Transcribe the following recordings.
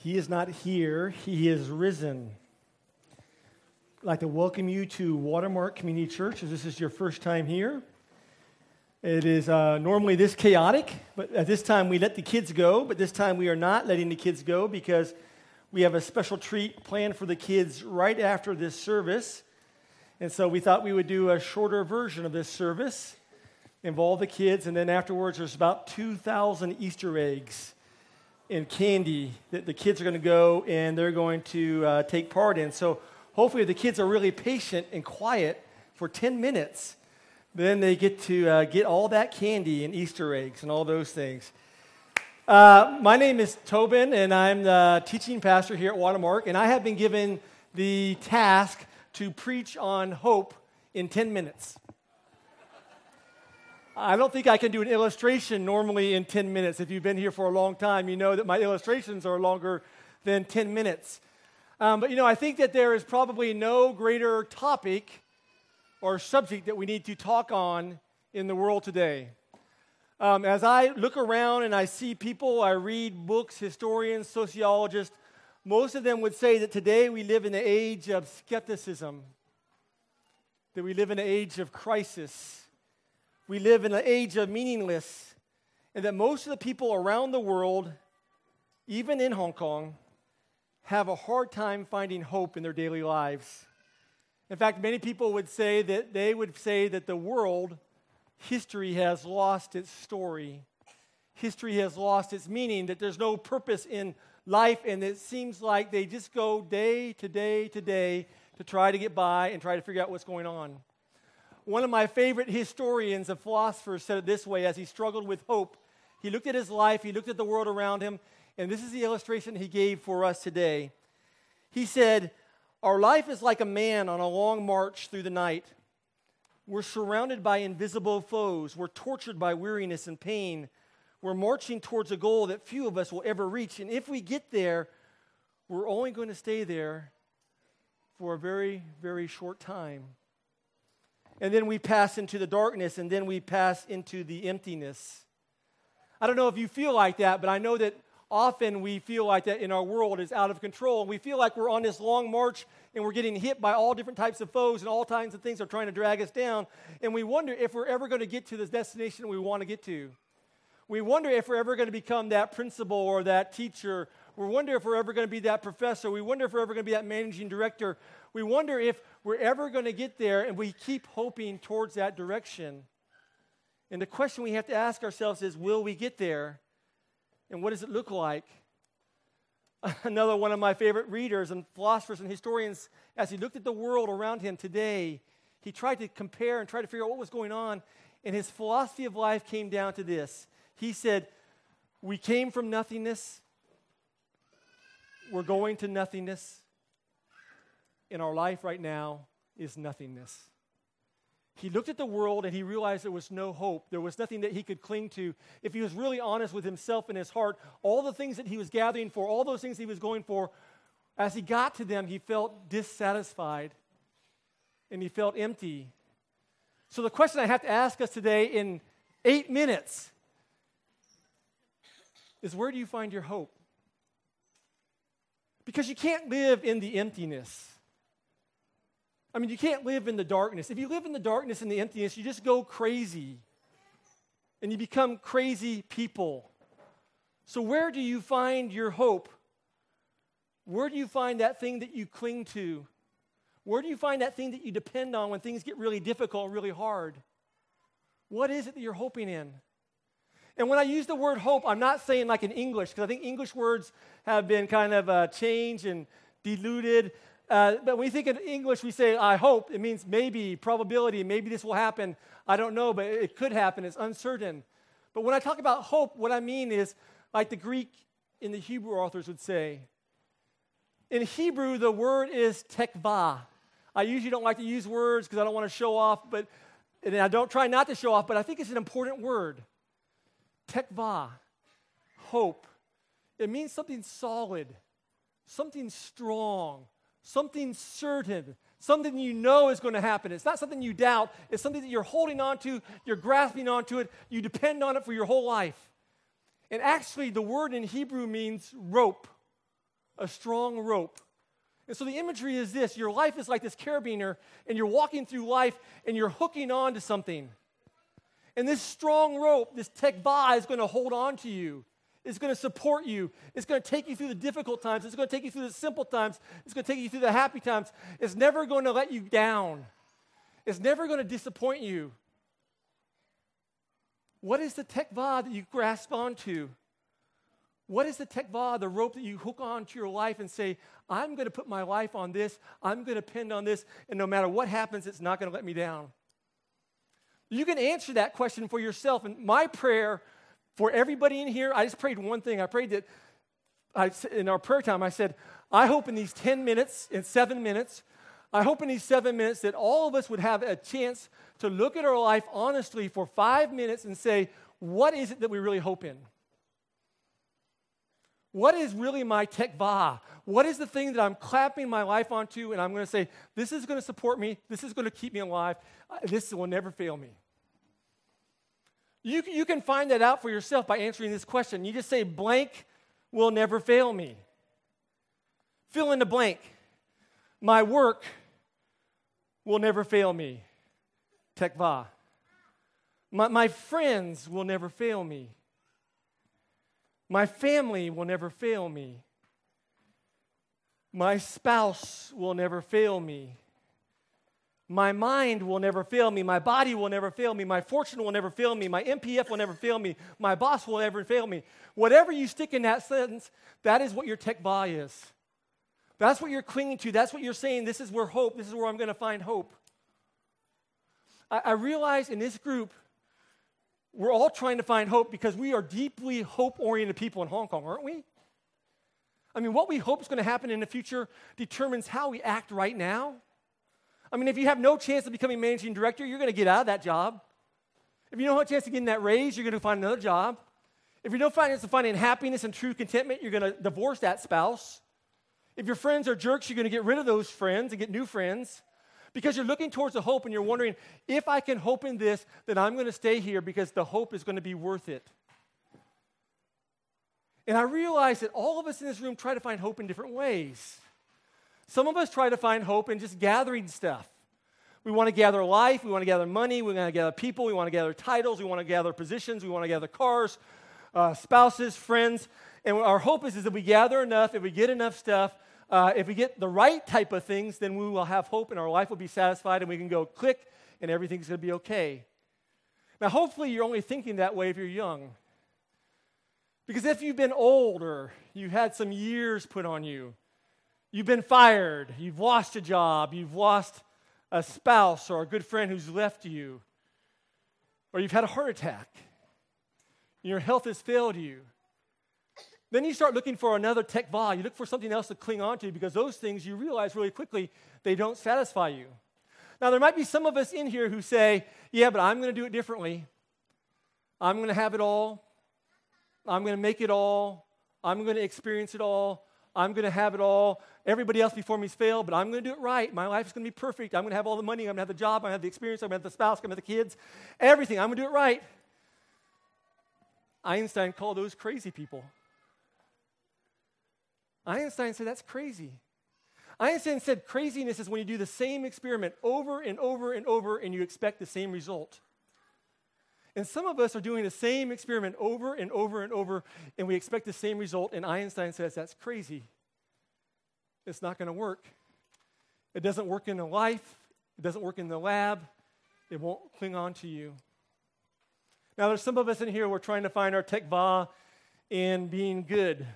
He is not here, he is risen. I'd like to welcome you to Watermark Community Church as this is your first time here. It is uh, normally this chaotic, but at this time we let the kids go, but this time we are not letting the kids go because we have a special treat planned for the kids right after this service. And so we thought we would do a shorter version of this service, involve the kids, and then afterwards there's about 2,000 Easter eggs and candy that the kids are going to go and they're going to uh, take part in. So hopefully the kids are really patient and quiet for 10 minutes. Then they get to uh, get all that candy and Easter eggs and all those things. Uh, my name is Tobin, and I'm the teaching pastor here at Watermark, and I have been given the task to preach on hope in 10 minutes. I don't think I can do an illustration normally in 10 minutes. If you've been here for a long time, you know that my illustrations are longer than 10 minutes. Um, but you know, I think that there is probably no greater topic or subject that we need to talk on in the world today. Um, as I look around and I see people, I read books, historians, sociologists, most of them would say that today we live in the age of skepticism, that we live in an age of crisis we live in an age of meaningless, and that most of the people around the world, even in Hong Kong, have a hard time finding hope in their daily lives. In fact, many people would say that they would say that the world, history has lost its story. History has lost its meaning, that there's no purpose in life, and it seems like they just go day to day to day to try to get by and try to figure out what's going on. One of my favorite historians and philosophers said it this way as he struggled with hope. He looked at his life, he looked at the world around him, and this is the illustration he gave for us today. He said, Our life is like a man on a long march through the night. We're surrounded by invisible foes. We're tortured by weariness and pain. We're marching towards a goal that few of us will ever reach. And if we get there, we're only going to stay there for a very, very short time and then we pass into the darkness, and then we pass into the emptiness. I don't know if you feel like that, but I know that often we feel like that in our world is out of control, and we feel like we're on this long march and we're getting hit by all different types of foes and all kinds of things are trying to drag us down, and we wonder if we're ever going to get to this destination we want to get to. We wonder if we're ever going to become that principal or that teacher. We wonder if we're ever going to be that professor. We wonder if we're ever going to be that managing director. We wonder if we're ever going to get there, and we keep hoping towards that direction. And the question we have to ask ourselves is will we get there? And what does it look like? Another one of my favorite readers and philosophers and historians, as he looked at the world around him today, he tried to compare and try to figure out what was going on. And his philosophy of life came down to this He said, We came from nothingness, we're going to nothingness, in our life right now is nothingness. He looked at the world and he realized there was no hope. There was nothing that he could cling to. If he was really honest with himself and his heart, all the things that he was gathering for, all those things he was going for, as he got to them, he felt dissatisfied and he felt empty. So, the question I have to ask us today in eight minutes is where do you find your hope? Because you can't live in the emptiness. I mean, you can't live in the darkness. If you live in the darkness and the emptiness, you just go crazy and you become crazy people. So, where do you find your hope? Where do you find that thing that you cling to? Where do you find that thing that you depend on when things get really difficult really hard? What is it that you're hoping in? And when I use the word hope, I'm not saying like in English, because I think English words have been kind of uh, changed and diluted. Uh, but when we think in English, we say, I hope. It means maybe, probability, maybe this will happen. I don't know, but it could happen. It's uncertain. But when I talk about hope, what I mean is like the Greek and the Hebrew authors would say. In Hebrew, the word is tekva. I usually don't like to use words because I don't want to show off, but and I don't try not to show off, but I think it's an important word. Tekvah, hope. It means something solid, something strong, something certain, something you know is going to happen. It's not something you doubt, it's something that you're holding on to, you're grasping onto it, you depend on it for your whole life. And actually, the word in Hebrew means rope. a strong rope. And so the imagery is this your life is like this carabiner, and you're walking through life and you're hooking on to something. And this strong rope, this tekvah, is going to hold on to you. It's going to support you. It's going to take you through the difficult times. It's going to take you through the simple times. It's going to take you through the happy times. It's never going to let you down. It's never going to disappoint you. What is the tekvah that you grasp onto? What is the tekvah, the rope that you hook onto your life and say, I'm going to put my life on this, I'm going to depend on this, and no matter what happens, it's not going to let me down? You can answer that question for yourself. And my prayer for everybody in here, I just prayed one thing. I prayed that I, in our prayer time, I said, I hope in these 10 minutes, in seven minutes, I hope in these seven minutes that all of us would have a chance to look at our life honestly for five minutes and say, what is it that we really hope in? What is really my tekvah? What is the thing that I'm clapping my life onto and I'm going to say, this is going to support me, this is going to keep me alive, uh, this will never fail me? You, you can find that out for yourself by answering this question. You just say, blank will never fail me. Fill in the blank. My work will never fail me. Tekvah. My, my friends will never fail me. My family will never fail me. My spouse will never fail me. My mind will never fail me. My body will never fail me. My fortune will never fail me. My MPF will never fail me. My boss will never fail me. Whatever you stick in that sentence, that is what your tekvah is. That's what you're clinging to. That's what you're saying. This is where hope, this is where I'm going to find hope. I, I realize in this group, we're all trying to find hope because we are deeply hope oriented people in Hong Kong, aren't we? I mean, what we hope is going to happen in the future determines how we act right now. I mean, if you have no chance of becoming managing director, you're going to get out of that job. If you don't have a chance of getting that raise, you're going to find another job. If you don't find chance of finding happiness and true contentment, you're going to divorce that spouse. If your friends are jerks, you're going to get rid of those friends and get new friends because you're looking towards the hope and you're wondering if I can hope in this, then I'm going to stay here because the hope is going to be worth it. And I realize that all of us in this room try to find hope in different ways. Some of us try to find hope in just gathering stuff. We want to gather life, we want to gather money, we want to gather people, we want to gather titles, we want to gather positions, we want to gather cars, uh, spouses, friends. And our hope is, is if we gather enough, if we get enough stuff, uh, if we get the right type of things, then we will have hope and our life will be satisfied and we can go click and everything's going to be okay. Now, hopefully, you're only thinking that way if you're young. Because if you've been older, you've had some years put on you, you've been fired, you've lost a job, you've lost a spouse or a good friend who's left you, or you've had a heart attack, your health has failed you. Then you start looking for another tekvah. You look for something else to cling on to because those things you realize really quickly they don't satisfy you. Now, there might be some of us in here who say, Yeah, but I'm going to do it differently. I'm going to have it all. I'm going to make it all. I'm going to experience it all. I'm going to have it all. Everybody else before me's failed, but I'm going to do it right. My life is going to be perfect. I'm going to have all the money. I'm going to have the job. I'm going to have the experience. I'm going to have the spouse. I'm going to have the kids. Everything. I'm going to do it right. Einstein called those crazy people. Einstein said that's crazy. Einstein said craziness is when you do the same experiment over and over and over and you expect the same result. And some of us are doing the same experiment over and over and over and we expect the same result. And Einstein says that's crazy. It's not going to work. It doesn't work in the life, it doesn't work in the lab, it won't cling on to you. Now, there's some of us in here, we're trying to find our tekvah in being good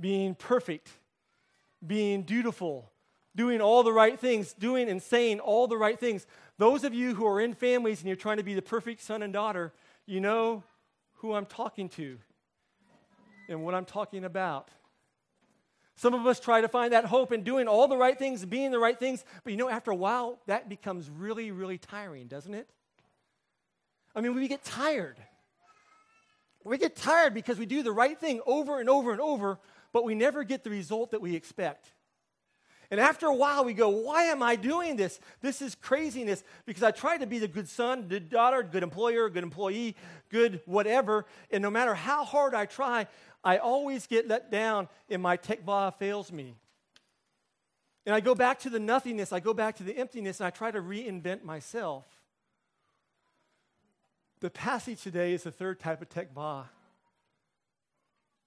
being perfect, being dutiful, doing all the right things, doing and saying all the right things. Those of you who are in families and you're trying to be the perfect son and daughter, you know who I'm talking to and what I'm talking about. Some of us try to find that hope in doing all the right things, being the right things, but you know, after a while, that becomes really, really tiring, doesn't it? I mean, we get tired. We get tired because we do the right thing over and over and over, but we never get the result that we expect. And after a while, we go, Why am I doing this? This is craziness because I tried to be the good son, good daughter, good employer, good employee, good whatever. And no matter how hard I try, I always get let down and my tekvah fails me. And I go back to the nothingness, I go back to the emptiness, and I try to reinvent myself. The passage today is the third type of tekvah.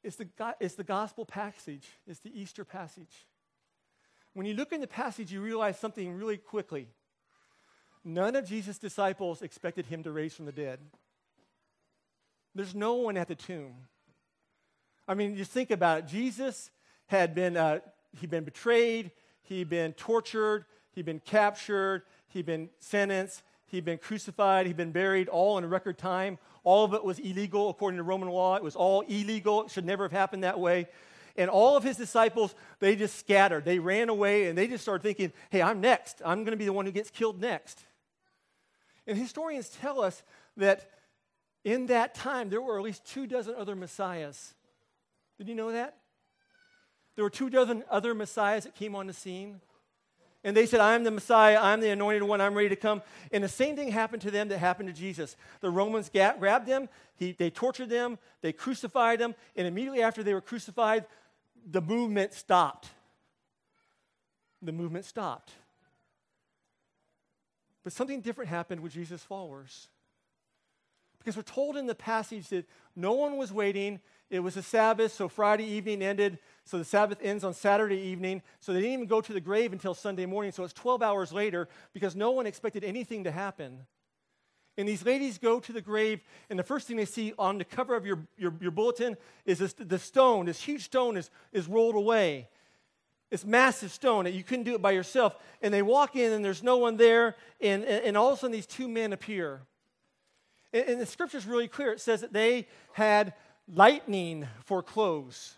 It's the, it's the gospel passage, it's the Easter passage. When you look in the passage, you realize something really quickly. None of Jesus' disciples expected him to raise from the dead. There's no one at the tomb. I mean, just think about it. Jesus had been, uh, he'd been betrayed, he'd been tortured, he'd been captured, he'd been sentenced, he'd been crucified, he'd been buried, all in record time. All of it was illegal according to Roman law. It was all illegal. It should never have happened that way. And all of his disciples, they just scattered. They ran away and they just started thinking, hey, I'm next. I'm going to be the one who gets killed next. And historians tell us that in that time, there were at least two dozen other messiahs. Did you know that? There were two dozen other messiahs that came on the scene. And they said, I'm the Messiah, I'm the anointed one, I'm ready to come. And the same thing happened to them that happened to Jesus. The Romans ga- grabbed them, he, they tortured them, they crucified them, and immediately after they were crucified, the movement stopped. The movement stopped. But something different happened with Jesus' followers. Because we're told in the passage that no one was waiting. It was a Sabbath, so Friday evening ended. So the Sabbath ends on Saturday evening. So they didn't even go to the grave until Sunday morning. So it's 12 hours later because no one expected anything to happen. And these ladies go to the grave, and the first thing they see on the cover of your, your, your bulletin is this, the stone. This huge stone is, is rolled away. This massive stone that you couldn't do it by yourself. And they walk in, and there's no one there. And, and, and all of a sudden, these two men appear. And, and the scripture is really clear. It says that they had lightning for clothes.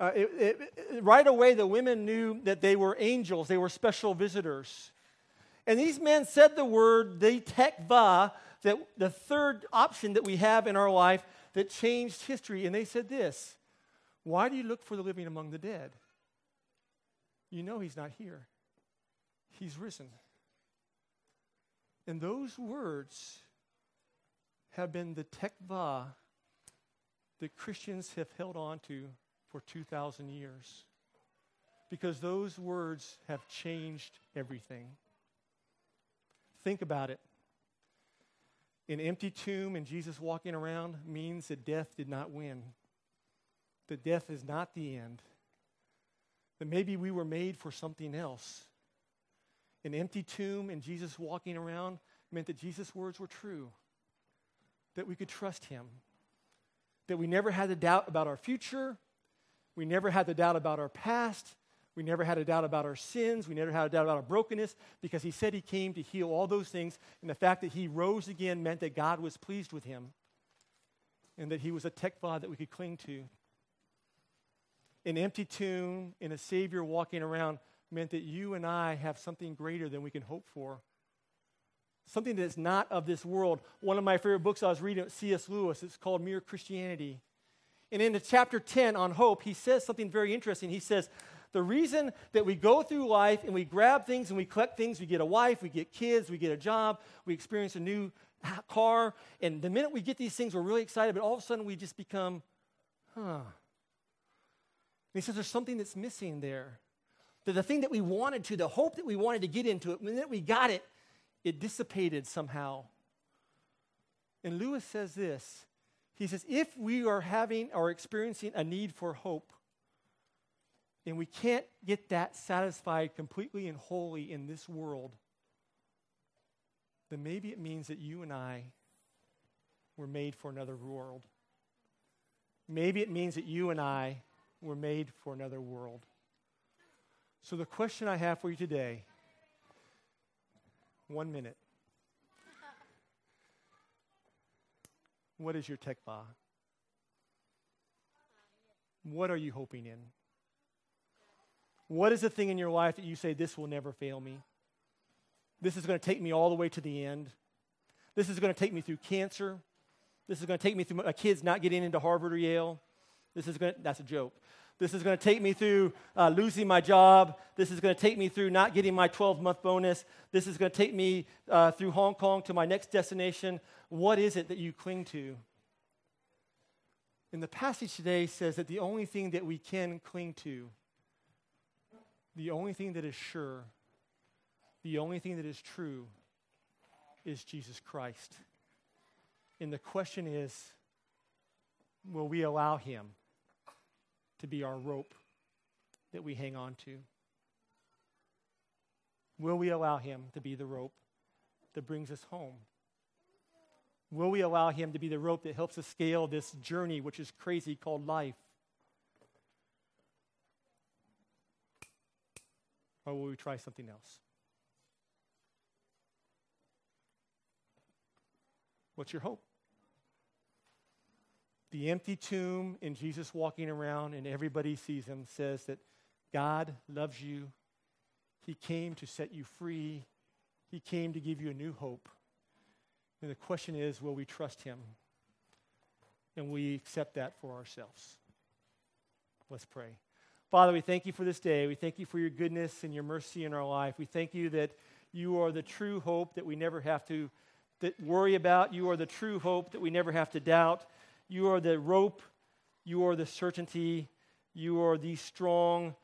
Uh, it, it, it, right away, the women knew that they were angels, they were special visitors. And these men said the word, the tekva, that the third option that we have in our life that changed history. And they said this Why do you look for the living among the dead? you know he's not here. He's risen. And those words have been the tekvah that Christians have held on to for 2,000 years. Because those words have changed everything. Think about it. An empty tomb and Jesus walking around means that death did not win, that death is not the end that maybe we were made for something else. An empty tomb and Jesus walking around meant that Jesus' words were true, that we could trust him, that we never had a doubt about our future, we never had to doubt about our past, we never had a doubt about our sins. We never had a doubt about our brokenness because he said he came to heal all those things. And the fact that he rose again meant that God was pleased with him and that he was a tekvah that we could cling to an empty tomb and a Savior walking around meant that you and I have something greater than we can hope for. Something that's not of this world. One of my favorite books I was reading at C.S. Lewis, it's called Mere Christianity. And in the chapter 10 on hope, he says something very interesting. He says, the reason that we go through life and we grab things and we collect things, we get a wife, we get kids, we get a job, we experience a new car, and the minute we get these things, we're really excited, but all of a sudden we just become, huh, he says there's something that's missing there. That the thing that we wanted to, the hope that we wanted to get into it, when we got it, it dissipated somehow. And Lewis says this He says, if we are having or experiencing a need for hope, and we can't get that satisfied completely and wholly in this world, then maybe it means that you and I were made for another world. Maybe it means that you and I were made for another world. So, the question I have for you today one minute. What is your tekvah? What are you hoping in? What is the thing in your life that you say, this will never fail me? This is going to take me all the way to the end. This is going to take me through cancer. This is going to take me through my kids not getting into Harvard or Yale. This is going to, that's a joke. This is going to take me through uh, losing my job. This is going to take me through not getting my 12 month bonus. This is going to take me uh, through Hong Kong to my next destination. What is it that you cling to? And the passage today says that the only thing that we can cling to, the only thing that is sure, the only thing that is true is Jesus Christ. And the question is will we allow him to be our rope that we hang on to? Will we allow him to be the rope that brings us home? Will we allow him to be the rope that helps us scale this journey, which is crazy, called life? Or will we try something else? What's your hope? The empty tomb and Jesus walking around and everybody sees him says that God loves you. He came to set you free. He came to give you a new hope. And the question is will we trust him? And we accept that for ourselves. Let's pray. Father, we thank you for this day. We thank you for your goodness and your mercy in our life. We thank you that you are the true hope that we never have to worry about. You are the true hope that we never have to doubt. You are the rope. You are the certainty. You are the strong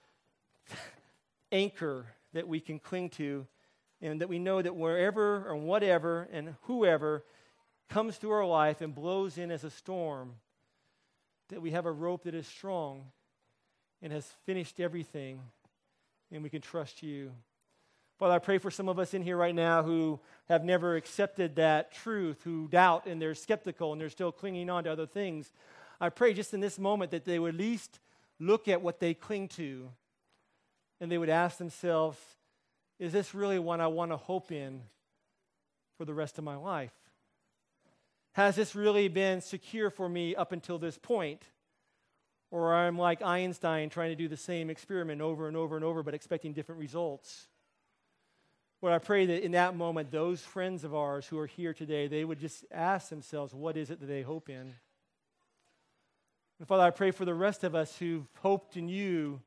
anchor that we can cling to, and that we know that wherever or whatever and whoever comes through our life and blows in as a storm, that we have a rope that is strong and has finished everything, and we can trust you. Father, I pray for some of us in here right now who have never accepted that truth, who doubt and they're skeptical and they're still clinging on to other things. I pray just in this moment that they would at least look at what they cling to and they would ask themselves, is this really what I want to hope in for the rest of my life? Has this really been secure for me up until this point? Or I'm like Einstein trying to do the same experiment over and over and over, but expecting different results. Lord, I pray that in that moment, those friends of ours who are here today, they would just ask themselves, what is it that they hope in? And Father, I pray for the rest of us who've hoped in you,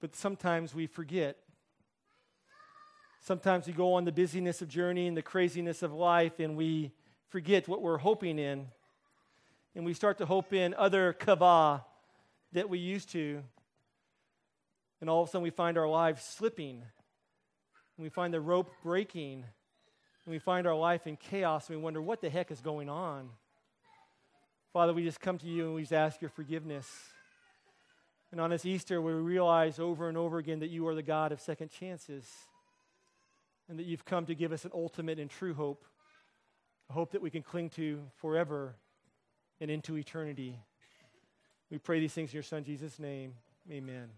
but sometimes we forget. Sometimes we go on the busyness of journey and the craziness of life, and we forget what we're hoping in. And we start to hope in other kava that we used to. And all of a sudden, we find our lives slipping and we find the rope breaking, and we find our life in chaos, and we wonder what the heck is going on. Father, we just come to you and we just ask your forgiveness. And on this Easter, we realize over and over again that you are the God of second chances and that you've come to give us an ultimate and true hope, a hope that we can cling to forever and into eternity. We pray these things in your Son, Jesus' name. Amen.